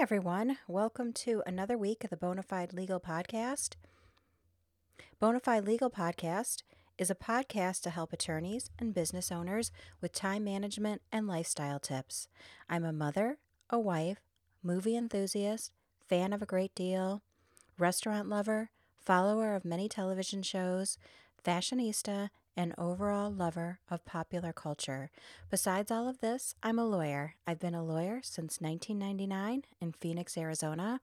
everyone. Welcome to another week of the Bonafide Legal Podcast. Bonafide Legal Podcast is a podcast to help attorneys and business owners with time management and lifestyle tips. I'm a mother, a wife, movie enthusiast, fan of a great deal, restaurant lover, follower of many television shows, fashionista, and overall lover of popular culture. Besides all of this, I'm a lawyer. I've been a lawyer since 1999 in Phoenix, Arizona.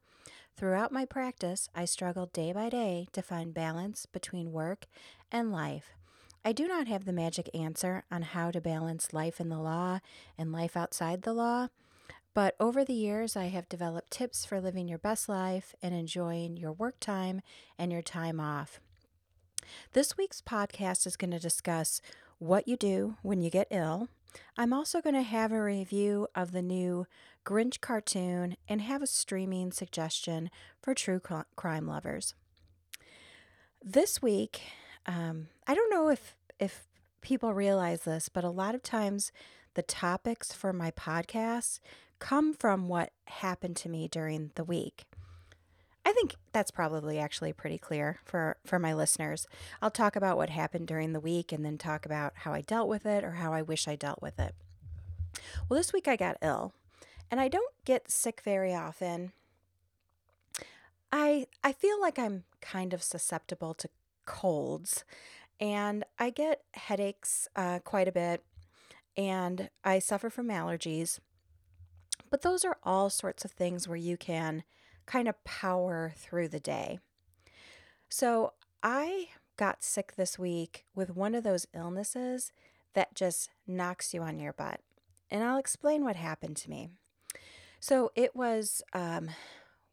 Throughout my practice, I struggled day by day to find balance between work and life. I do not have the magic answer on how to balance life in the law and life outside the law, but over the years, I have developed tips for living your best life and enjoying your work time and your time off. This week's podcast is going to discuss what you do when you get ill. I'm also going to have a review of the new Grinch cartoon and have a streaming suggestion for true crime lovers. This week, um, I don't know if if people realize this, but a lot of times the topics for my podcasts come from what happened to me during the week. I think that's probably actually pretty clear for, for my listeners. I'll talk about what happened during the week and then talk about how I dealt with it or how I wish I dealt with it. Well, this week I got ill, and I don't get sick very often. I I feel like I'm kind of susceptible to colds, and I get headaches uh, quite a bit, and I suffer from allergies. But those are all sorts of things where you can kind of power through the day. So I got sick this week with one of those illnesses that just knocks you on your butt. And I'll explain what happened to me. So it was um,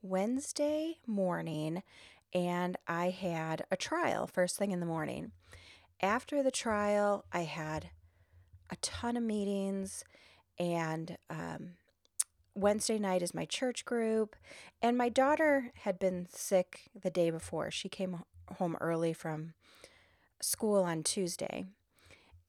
Wednesday morning, and I had a trial first thing in the morning. After the trial, I had a ton of meetings and um, Wednesday night is my church group. And my daughter had been sick the day before. She came home early from school on Tuesday.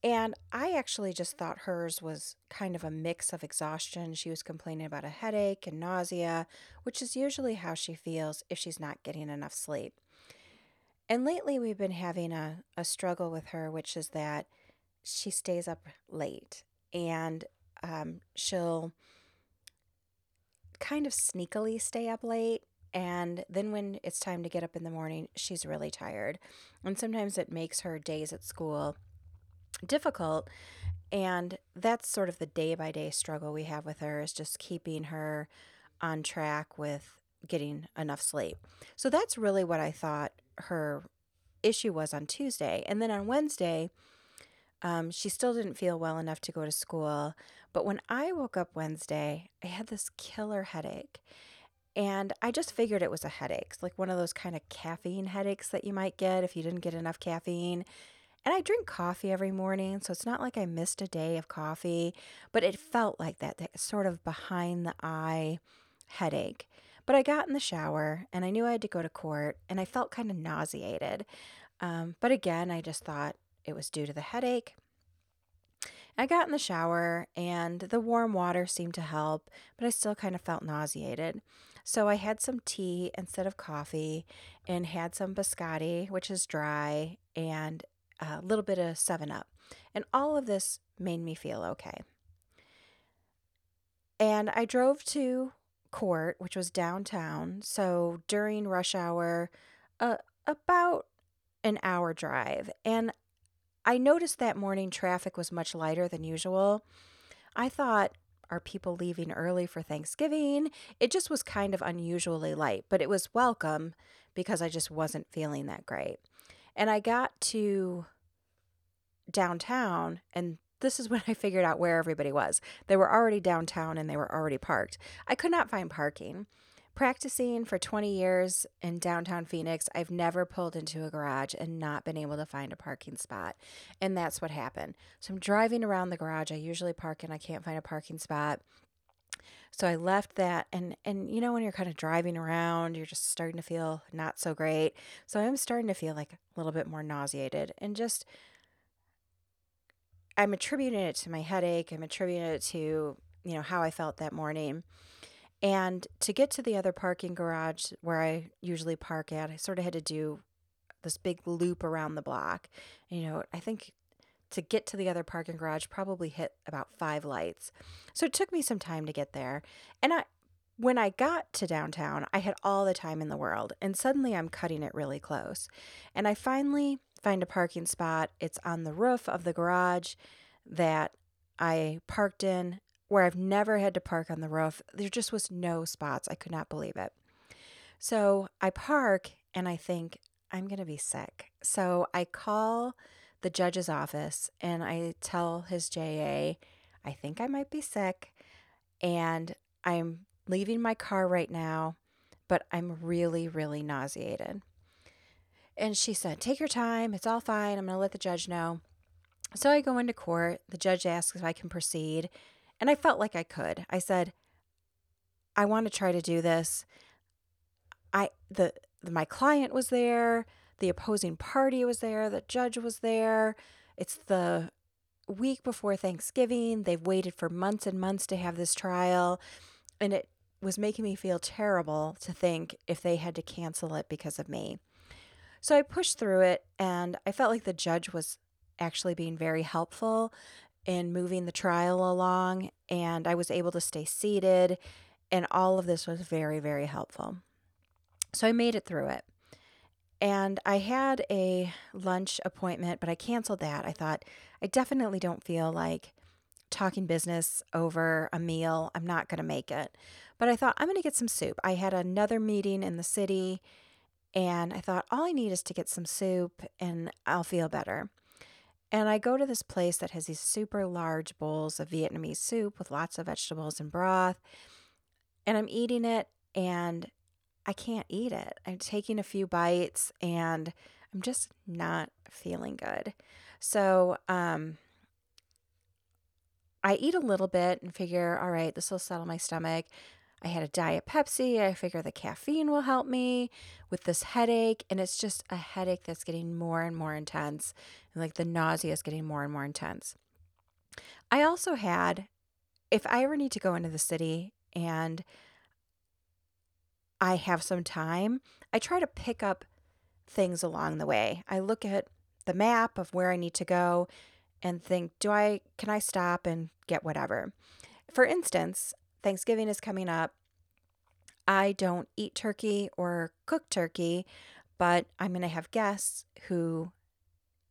And I actually just thought hers was kind of a mix of exhaustion. She was complaining about a headache and nausea, which is usually how she feels if she's not getting enough sleep. And lately, we've been having a, a struggle with her, which is that she stays up late and um, she'll kind of sneakily stay up late. And then when it's time to get up in the morning, she's really tired. And sometimes it makes her days at school difficult. And that's sort of the day by day struggle we have with her is just keeping her on track with getting enough sleep. So that's really what I thought her issue was on Tuesday. And then on Wednesday, um, she still didn't feel well enough to go to school. But when I woke up Wednesday, I had this killer headache. And I just figured it was a headache, it's like one of those kind of caffeine headaches that you might get if you didn't get enough caffeine. And I drink coffee every morning, so it's not like I missed a day of coffee, but it felt like that, that sort of behind the eye headache. But I got in the shower and I knew I had to go to court and I felt kind of nauseated. Um, but again, I just thought it was due to the headache. I got in the shower and the warm water seemed to help, but I still kind of felt nauseated. So I had some tea instead of coffee and had some biscotti, which is dry, and a little bit of 7 Up. And all of this made me feel okay. And I drove to court, which was downtown. So during rush hour, uh, about an hour drive. And I noticed that morning traffic was much lighter than usual. I thought, are people leaving early for Thanksgiving? It just was kind of unusually light, but it was welcome because I just wasn't feeling that great. And I got to downtown, and this is when I figured out where everybody was. They were already downtown and they were already parked. I could not find parking. Practicing for 20 years in downtown Phoenix, I've never pulled into a garage and not been able to find a parking spot. And that's what happened. So I'm driving around the garage. I usually park and I can't find a parking spot. So I left that and and you know when you're kind of driving around, you're just starting to feel not so great. So I'm starting to feel like a little bit more nauseated and just I'm attributing it to my headache. I'm attributing it to, you know, how I felt that morning. And to get to the other parking garage where I usually park at, I sort of had to do this big loop around the block. You know, I think to get to the other parking garage probably hit about five lights. So it took me some time to get there. And I when I got to downtown, I had all the time in the world, and suddenly I'm cutting it really close. And I finally find a parking spot. It's on the roof of the garage that I parked in where I've never had to park on the roof. There just was no spots. I could not believe it. So I park and I think I'm going to be sick. So I call the judge's office and I tell his JA, I think I might be sick and I'm leaving my car right now, but I'm really, really nauseated. And she said, Take your time. It's all fine. I'm going to let the judge know. So I go into court. The judge asks if I can proceed. And I felt like I could. I said, I want to try to do this. I the, the my client was there, the opposing party was there, the judge was there. It's the week before Thanksgiving. They've waited for months and months to have this trial. And it was making me feel terrible to think if they had to cancel it because of me. So I pushed through it and I felt like the judge was actually being very helpful in moving the trial along and I was able to stay seated and all of this was very very helpful. So I made it through it. And I had a lunch appointment, but I canceled that. I thought I definitely don't feel like talking business over a meal. I'm not going to make it. But I thought I'm going to get some soup. I had another meeting in the city and I thought all I need is to get some soup and I'll feel better. And I go to this place that has these super large bowls of Vietnamese soup with lots of vegetables and broth. And I'm eating it and I can't eat it. I'm taking a few bites and I'm just not feeling good. So, um, I eat a little bit and figure, all right, this will settle my stomach. I had a Diet Pepsi. I figure the caffeine will help me with this headache. And it's just a headache that's getting more and more intense. And like the nausea is getting more and more intense. I also had, if I ever need to go into the city and I have some time, I try to pick up things along the way. I look at the map of where I need to go and think, do I can I stop and get whatever? For instance, Thanksgiving is coming up. I don't eat turkey or cook turkey, but I'm going to have guests who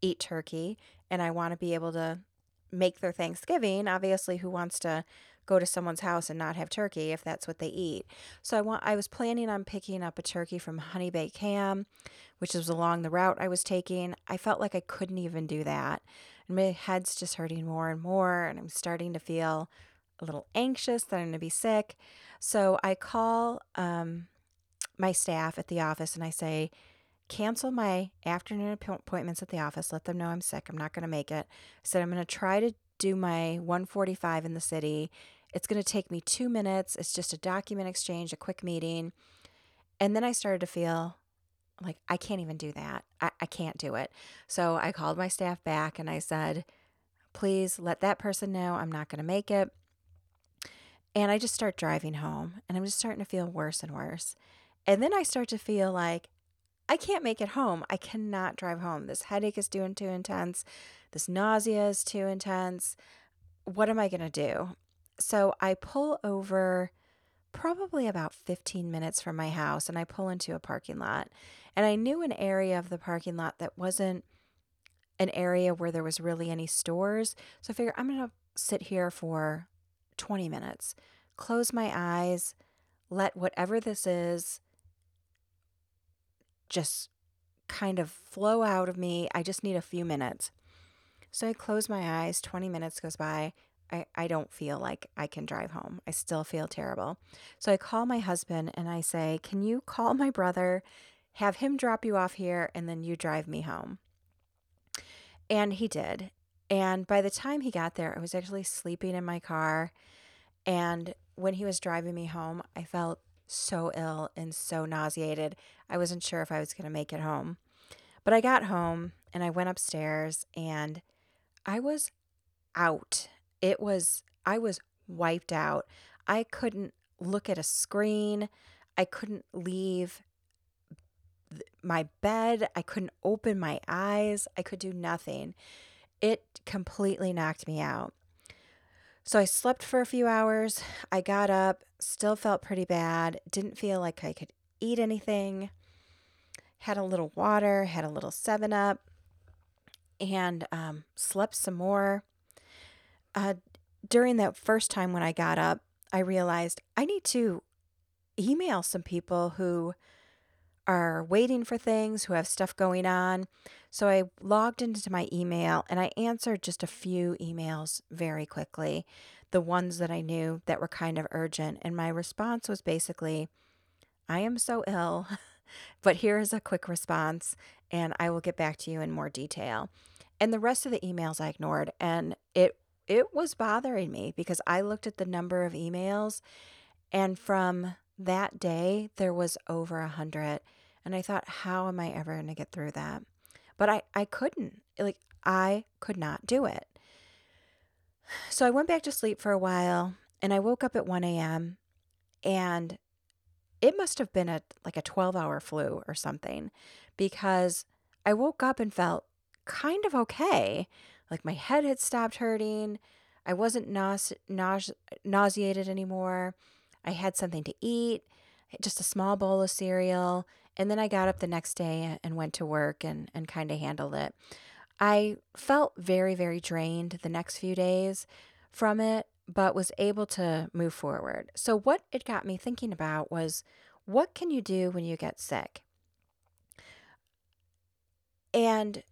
eat turkey and I want to be able to make their Thanksgiving. Obviously, who wants to go to someone's house and not have turkey if that's what they eat. So I want I was planning on picking up a turkey from Honey Baked Ham, which was along the route I was taking. I felt like I couldn't even do that. And my head's just hurting more and more and I'm starting to feel a little anxious that I'm going to be sick. So I call um, my staff at the office and I say, cancel my afternoon appointments at the office. Let them know I'm sick. I'm not going to make it. I said, I'm going to try to do my 145 in the city. It's going to take me two minutes. It's just a document exchange, a quick meeting. And then I started to feel like I can't even do that. I, I can't do it. So I called my staff back and I said, please let that person know I'm not going to make it. And I just start driving home and I'm just starting to feel worse and worse. And then I start to feel like I can't make it home. I cannot drive home. This headache is doing too intense. This nausea is too intense. What am I going to do? So I pull over probably about 15 minutes from my house and I pull into a parking lot. And I knew an area of the parking lot that wasn't an area where there was really any stores. So I figure I'm going to sit here for 20 minutes, close my eyes, let whatever this is just kind of flow out of me. I just need a few minutes. So I close my eyes, 20 minutes goes by. I, I don't feel like I can drive home. I still feel terrible. So I call my husband and I say, Can you call my brother, have him drop you off here, and then you drive me home? And he did. And by the time he got there, I was actually sleeping in my car. And when he was driving me home, I felt so ill and so nauseated. I wasn't sure if I was going to make it home. But I got home and I went upstairs and I was out. It was, I was wiped out. I couldn't look at a screen. I couldn't leave my bed. I couldn't open my eyes. I could do nothing. It completely knocked me out. So I slept for a few hours. I got up, still felt pretty bad, didn't feel like I could eat anything. Had a little water, had a little 7 Up, and um, slept some more. Uh, during that first time when I got up, I realized I need to email some people who are waiting for things, who have stuff going on. So I logged into my email and I answered just a few emails very quickly, the ones that I knew that were kind of urgent. And my response was basically, I am so ill, but here is a quick response and I will get back to you in more detail. And the rest of the emails I ignored and it it was bothering me because I looked at the number of emails and from that day there was over a hundred and i thought how am i ever going to get through that but i i couldn't like i could not do it. So i went back to sleep for a while and i woke up at 1 a.m and it must have been a like a 12 hour flu or something because i woke up and felt kind of okay. Like my head had stopped hurting. I wasn't nause- nause- nauseated anymore. I had something to eat, just a small bowl of cereal. And then I got up the next day and went to work and, and kind of handled it. I felt very, very drained the next few days from it, but was able to move forward. So, what it got me thinking about was what can you do when you get sick? And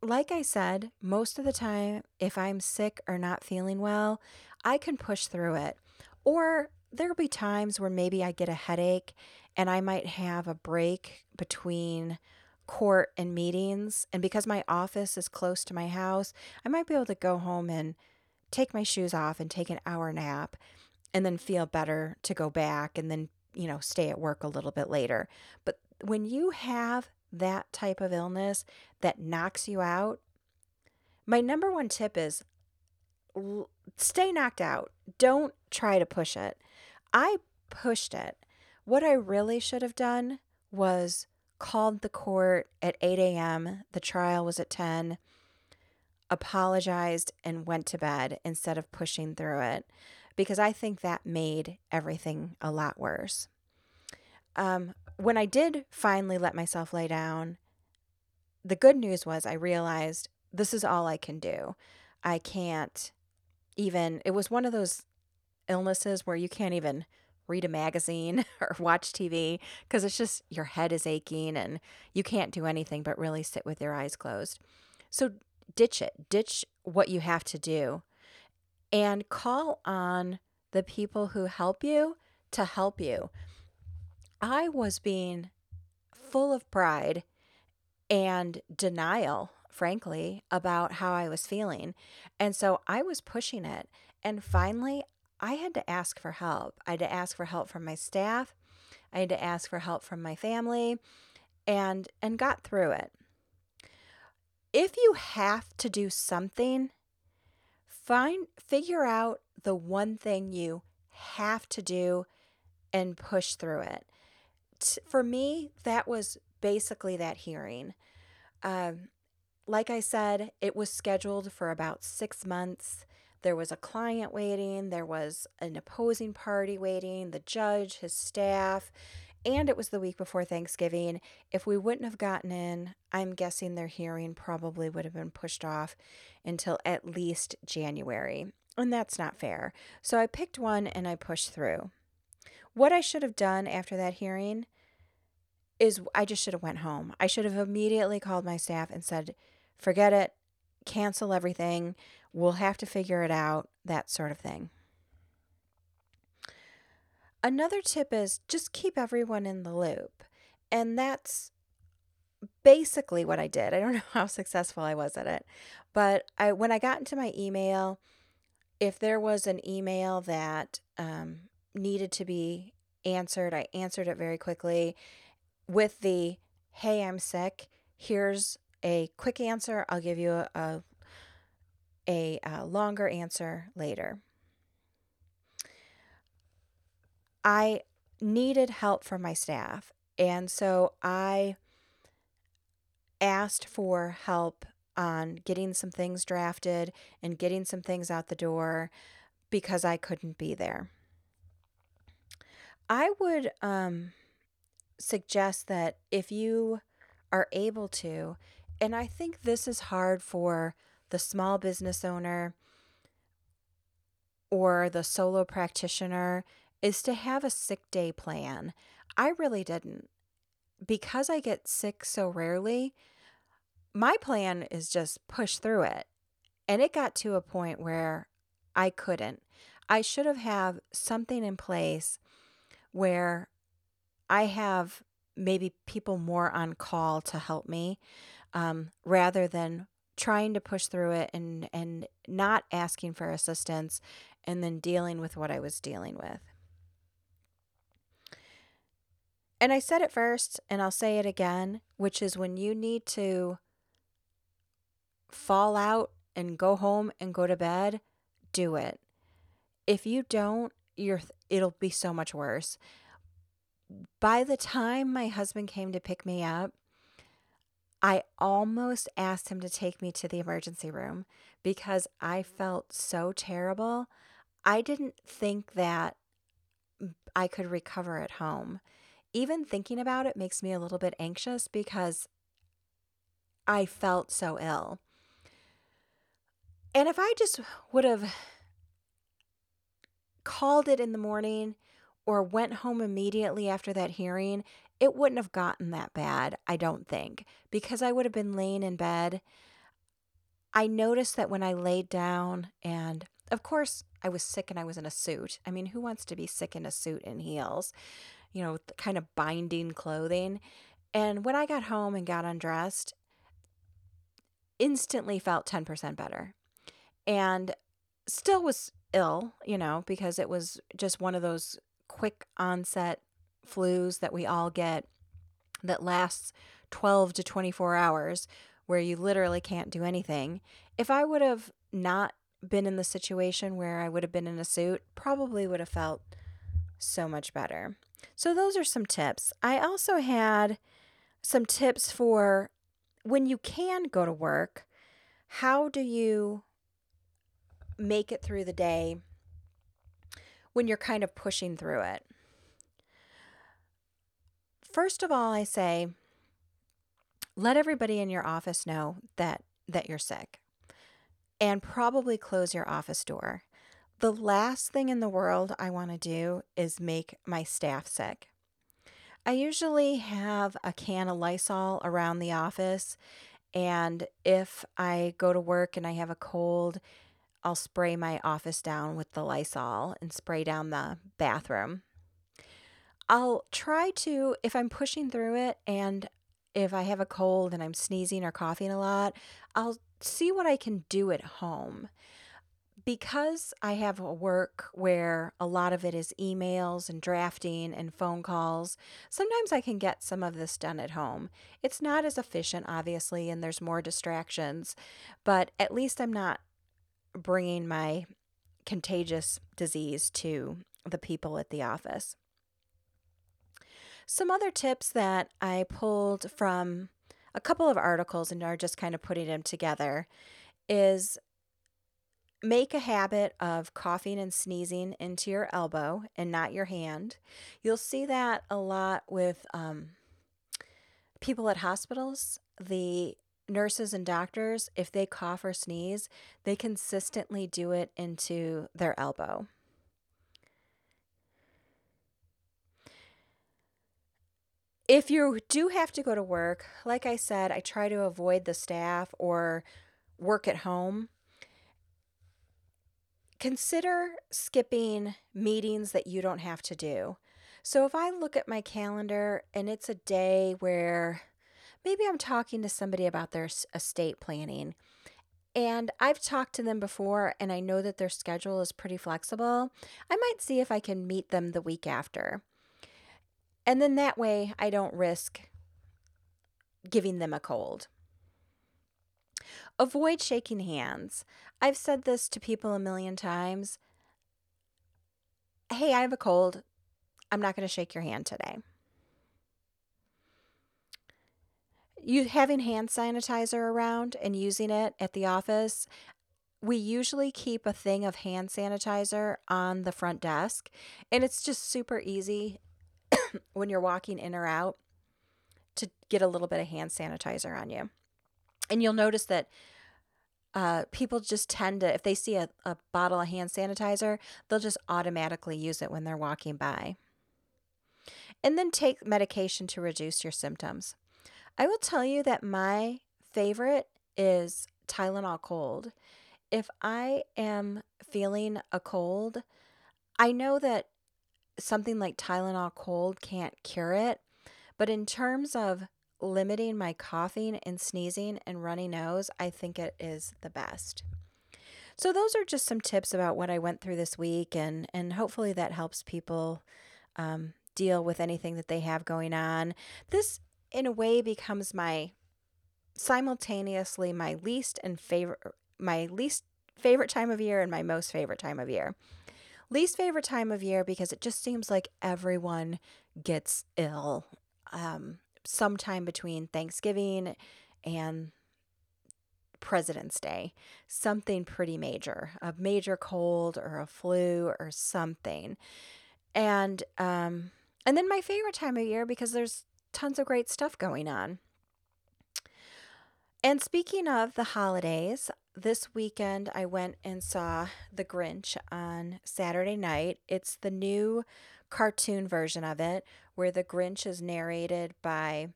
like I said, most of the time, if I'm sick or not feeling well, I can push through it. Or there'll be times where maybe I get a headache and I might have a break between court and meetings. And because my office is close to my house, I might be able to go home and take my shoes off and take an hour nap and then feel better to go back and then, you know, stay at work a little bit later. But when you have that type of illness that knocks you out, my number one tip is stay knocked out. Don't try to push it. I pushed it. What I really should have done was called the court at 8 a.m. The trial was at 10, apologized, and went to bed instead of pushing through it because I think that made everything a lot worse. Um, when I did finally let myself lay down, the good news was I realized this is all I can do. I can't even, it was one of those illnesses where you can't even read a magazine or watch TV because it's just your head is aching and you can't do anything but really sit with your eyes closed. So ditch it, ditch what you have to do, and call on the people who help you to help you. I was being full of pride and denial frankly, about how I was feeling. And so I was pushing it. And finally, I had to ask for help. I had to ask for help from my staff. I had to ask for help from my family and and got through it. If you have to do something, find figure out the one thing you have to do and push through it. For me, that was basically that hearing. Um, like I said, it was scheduled for about six months. There was a client waiting, there was an opposing party waiting, the judge, his staff, and it was the week before Thanksgiving. If we wouldn't have gotten in, I'm guessing their hearing probably would have been pushed off until at least January. And that's not fair. So I picked one and I pushed through. What I should have done after that hearing is I just should have went home. I should have immediately called my staff and said, forget it, cancel everything, we'll have to figure it out, that sort of thing. Another tip is just keep everyone in the loop. And that's basically what I did. I don't know how successful I was at it, but I when I got into my email, if there was an email that um, needed to be answered, I answered it very quickly with the "Hey, I'm sick. Here's a quick answer. I'll give you a, a, a, longer answer later. I needed help from my staff. And so I asked for help on getting some things drafted and getting some things out the door because I couldn't be there. I would um, suggest that if you are able to, and I think this is hard for the small business owner or the solo practitioner, is to have a sick day plan. I really didn't. Because I get sick so rarely, my plan is just push through it. And it got to a point where I couldn't. I should have had something in place where I have maybe people more on call to help me um, rather than trying to push through it and, and not asking for assistance and then dealing with what I was dealing with. And I said it first, and I'll say it again, which is when you need to fall out and go home and go to bed, do it. If you don't, you're it'll be so much worse. By the time my husband came to pick me up, I almost asked him to take me to the emergency room because I felt so terrible. I didn't think that I could recover at home. Even thinking about it makes me a little bit anxious because I felt so ill. And if I just would have called it in the morning or went home immediately after that hearing, it wouldn't have gotten that bad, I don't think, because I would have been laying in bed. I noticed that when I laid down, and of course, I was sick and I was in a suit. I mean, who wants to be sick in a suit and heels? You know, kind of binding clothing. And when I got home and got undressed, instantly felt 10% better and still was ill, you know, because it was just one of those quick onset flus that we all get that lasts 12 to 24 hours where you literally can't do anything. If I would have not been in the situation where I would have been in a suit, probably would have felt so much better. So, those are some tips. I also had some tips for when you can go to work, how do you make it through the day when you're kind of pushing through it. First of all, I say let everybody in your office know that that you're sick and probably close your office door. The last thing in the world I want to do is make my staff sick. I usually have a can of Lysol around the office, and if I go to work and I have a cold I'll spray my office down with the Lysol and spray down the bathroom. I'll try to, if I'm pushing through it and if I have a cold and I'm sneezing or coughing a lot, I'll see what I can do at home. Because I have a work where a lot of it is emails and drafting and phone calls, sometimes I can get some of this done at home. It's not as efficient, obviously, and there's more distractions, but at least I'm not bringing my contagious disease to the people at the office. Some other tips that I pulled from a couple of articles and are just kind of putting them together is make a habit of coughing and sneezing into your elbow and not your hand. You'll see that a lot with um, people at hospitals. The nurses and doctors, if they cough or sneeze, they consistently do it into their elbow. If you do have to go to work, like I said, I try to avoid the staff or work at home. Consider skipping meetings that you don't have to do. So if I look at my calendar and it's a day where maybe I'm talking to somebody about their estate planning. And I've talked to them before and I know that their schedule is pretty flexible. I might see if I can meet them the week after. And then that way I don't risk giving them a cold. Avoid shaking hands. I've said this to people a million times. Hey, I have a cold. I'm not going to shake your hand today. You having hand sanitizer around and using it at the office, we usually keep a thing of hand sanitizer on the front desk, and it's just super easy when you're walking in or out to get a little bit of hand sanitizer on you. And you'll notice that uh, people just tend to, if they see a, a bottle of hand sanitizer, they'll just automatically use it when they're walking by. And then take medication to reduce your symptoms. I will tell you that my favorite is Tylenol Cold. If I am feeling a cold, I know that something like Tylenol Cold can't cure it, but in terms of limiting my coughing and sneezing and runny nose, I think it is the best. So those are just some tips about what I went through this week, and and hopefully that helps people um, deal with anything that they have going on. This, in a way, becomes my simultaneously my least and favorite my least favorite time of year and my most favorite time of year. Least favorite time of year because it just seems like everyone gets ill um, sometime between Thanksgiving and President's Day, something pretty major, a major cold or a flu or something. And um and then my favorite time of year because there's tons of great stuff going on. And speaking of the holidays, this weekend I went and saw The Grinch on Saturday night. It's the new cartoon version of it where the Grinch is narrated by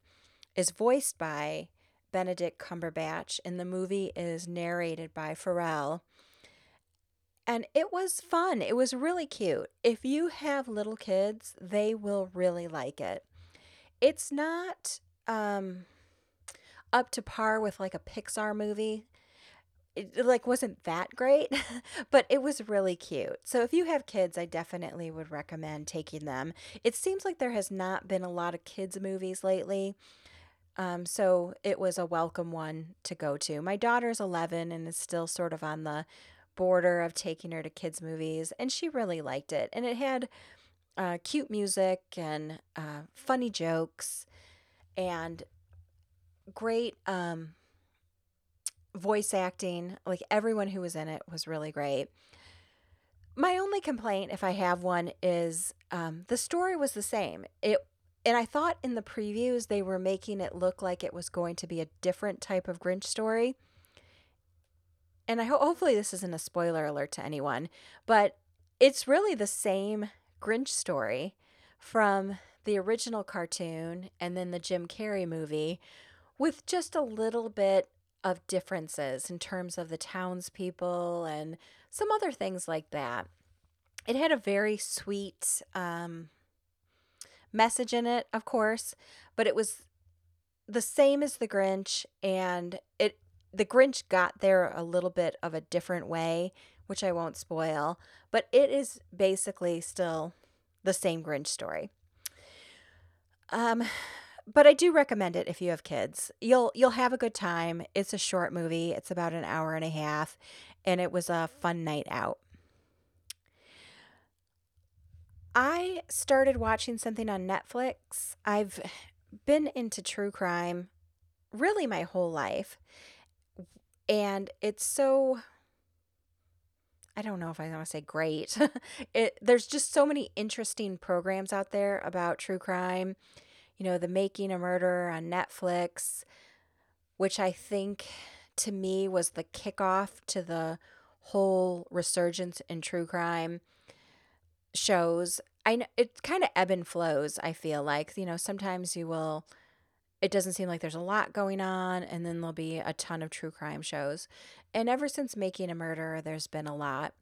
is voiced by Benedict Cumberbatch and the movie is narrated by Pharrell. And it was fun. It was really cute. If you have little kids, they will really like it. It's not um up to par with like a Pixar movie. It, like wasn't that great, but it was really cute. So if you have kids, I definitely would recommend taking them. It seems like there has not been a lot of kids movies lately. Um, so it was a welcome one to go to. My daughter's 11 and is still sort of on the border of taking her to kids' movies, and she really liked it. And it had uh, cute music and uh, funny jokes and great um, voice acting. Like everyone who was in it was really great. My only complaint, if I have one, is um, the story was the same. It and I thought in the previews they were making it look like it was going to be a different type of Grinch story. And I ho- hopefully this isn't a spoiler alert to anyone, but it's really the same Grinch story from the original cartoon and then the Jim Carrey movie with just a little bit of differences in terms of the townspeople and some other things like that. It had a very sweet um, message in it, of course, but it was the same as the Grinch and it the Grinch got there a little bit of a different way, which I won't spoil, but it is basically still the same Grinch story. Um but I do recommend it if you have kids. You'll you'll have a good time. It's a short movie. It's about an hour and a half and it was a fun night out. I started watching something on Netflix. I've been into true crime really my whole life. And it's so I don't know if I want to say great. it there's just so many interesting programs out there about true crime. You know, The Making a Murderer on Netflix, which I think to me was the kickoff to the whole resurgence in true crime shows. I know it kind of ebb and flows i feel like. You know sometimes you will it doesn't seem like there's a lot going on and then there'll be a ton of true crime shows. And ever since making a murderer there's been a lot.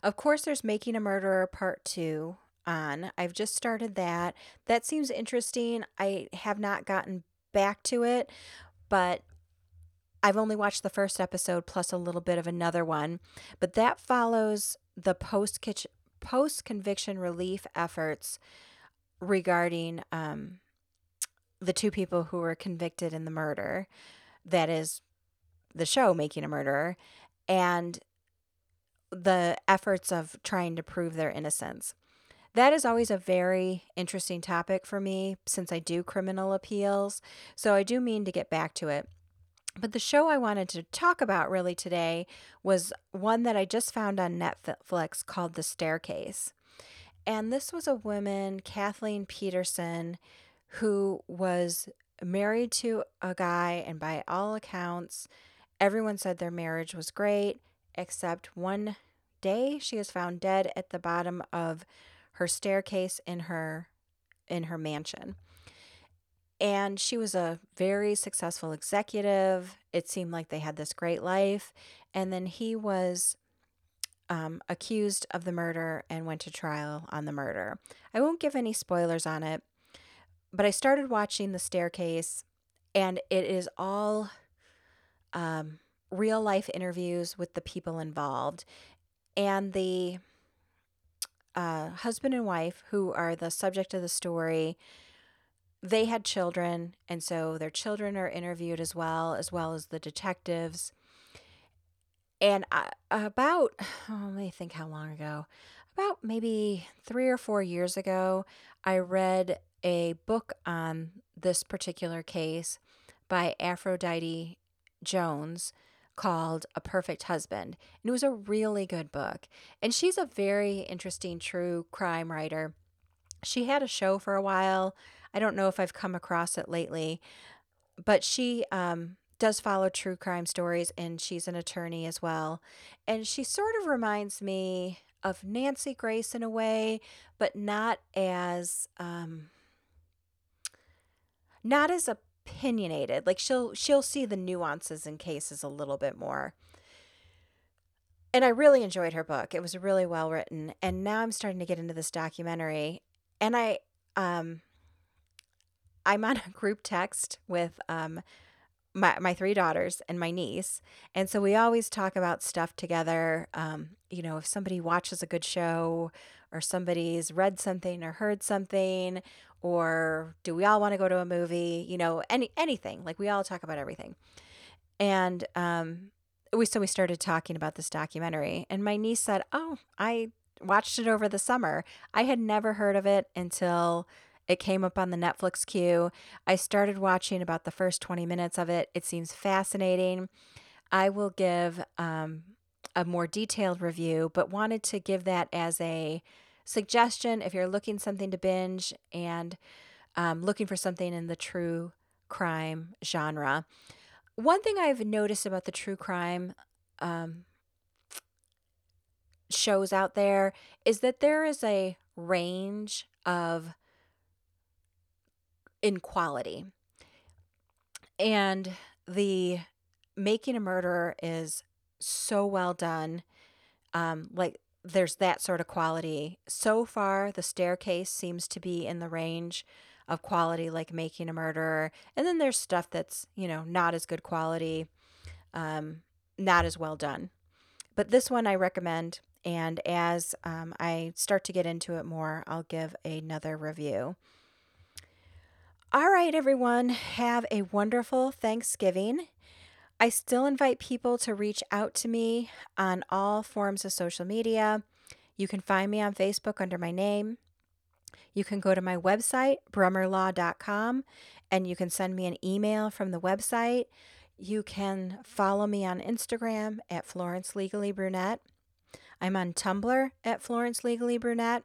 Of course there's making a murderer part two on i've just started that. That seems interesting i have not gotten back to it but I've only watched the first episode plus a little bit of another one, but that follows the post post conviction relief efforts regarding um, the two people who were convicted in the murder that is the show making a murderer and the efforts of trying to prove their innocence that is always a very interesting topic for me since I do criminal appeals. So I do mean to get back to it. But the show I wanted to talk about really today was one that I just found on Netflix called The Staircase. And this was a woman, Kathleen Peterson, who was married to a guy, and by all accounts, everyone said their marriage was great, except one day she is found dead at the bottom of her staircase in her in her mansion. And she was a very successful executive. It seemed like they had this great life. And then he was um, accused of the murder and went to trial on the murder. I won't give any spoilers on it, but I started watching The Staircase, and it is all um, real life interviews with the people involved. And the uh, husband and wife, who are the subject of the story, they had children, and so their children are interviewed as well, as well as the detectives. And I, about, oh, let me think how long ago, about maybe three or four years ago, I read a book on this particular case by Aphrodite Jones called A Perfect Husband. And it was a really good book. And she's a very interesting true crime writer. She had a show for a while. I don't know if I've come across it lately, but she um, does follow true crime stories and she's an attorney as well. And she sort of reminds me of Nancy Grace in a way, but not as um, not as opinionated. Like she'll she'll see the nuances in cases a little bit more. And I really enjoyed her book. It was really well written. And now I'm starting to get into this documentary. And I um I'm on a group text with um my my three daughters and my niece. And so we always talk about stuff together. Um, you know, if somebody watches a good show or somebody's read something or heard something or do we all want to go to a movie you know any anything like we all talk about everything. And um we so we started talking about this documentary and my niece said oh i watched it over the summer. I had never heard of it until it came up on the netflix queue. I started watching about the first 20 minutes of it. It seems fascinating. I will give um, a more detailed review but wanted to give that as a suggestion if you're looking something to binge and um, looking for something in the true crime genre. One thing I've noticed about the true crime um, shows out there is that there is a range of in quality. And the making a murderer is so well done. Um, like there's that sort of quality. So far, the staircase seems to be in the range of quality, like making a murderer. And then there's stuff that's, you know, not as good quality, um, not as well done. But this one I recommend. And as um, I start to get into it more, I'll give another review. All right, everyone, have a wonderful Thanksgiving. I still invite people to reach out to me on all forms of social media. You can find me on Facebook under my name. You can go to my website, brummerlaw.com, and you can send me an email from the website. You can follow me on Instagram at Florence Legally Brunette. I'm on Tumblr at Florence Legally Brunette.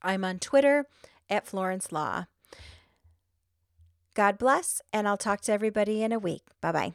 I'm on Twitter at Florence Law. God bless, and I'll talk to everybody in a week. Bye bye.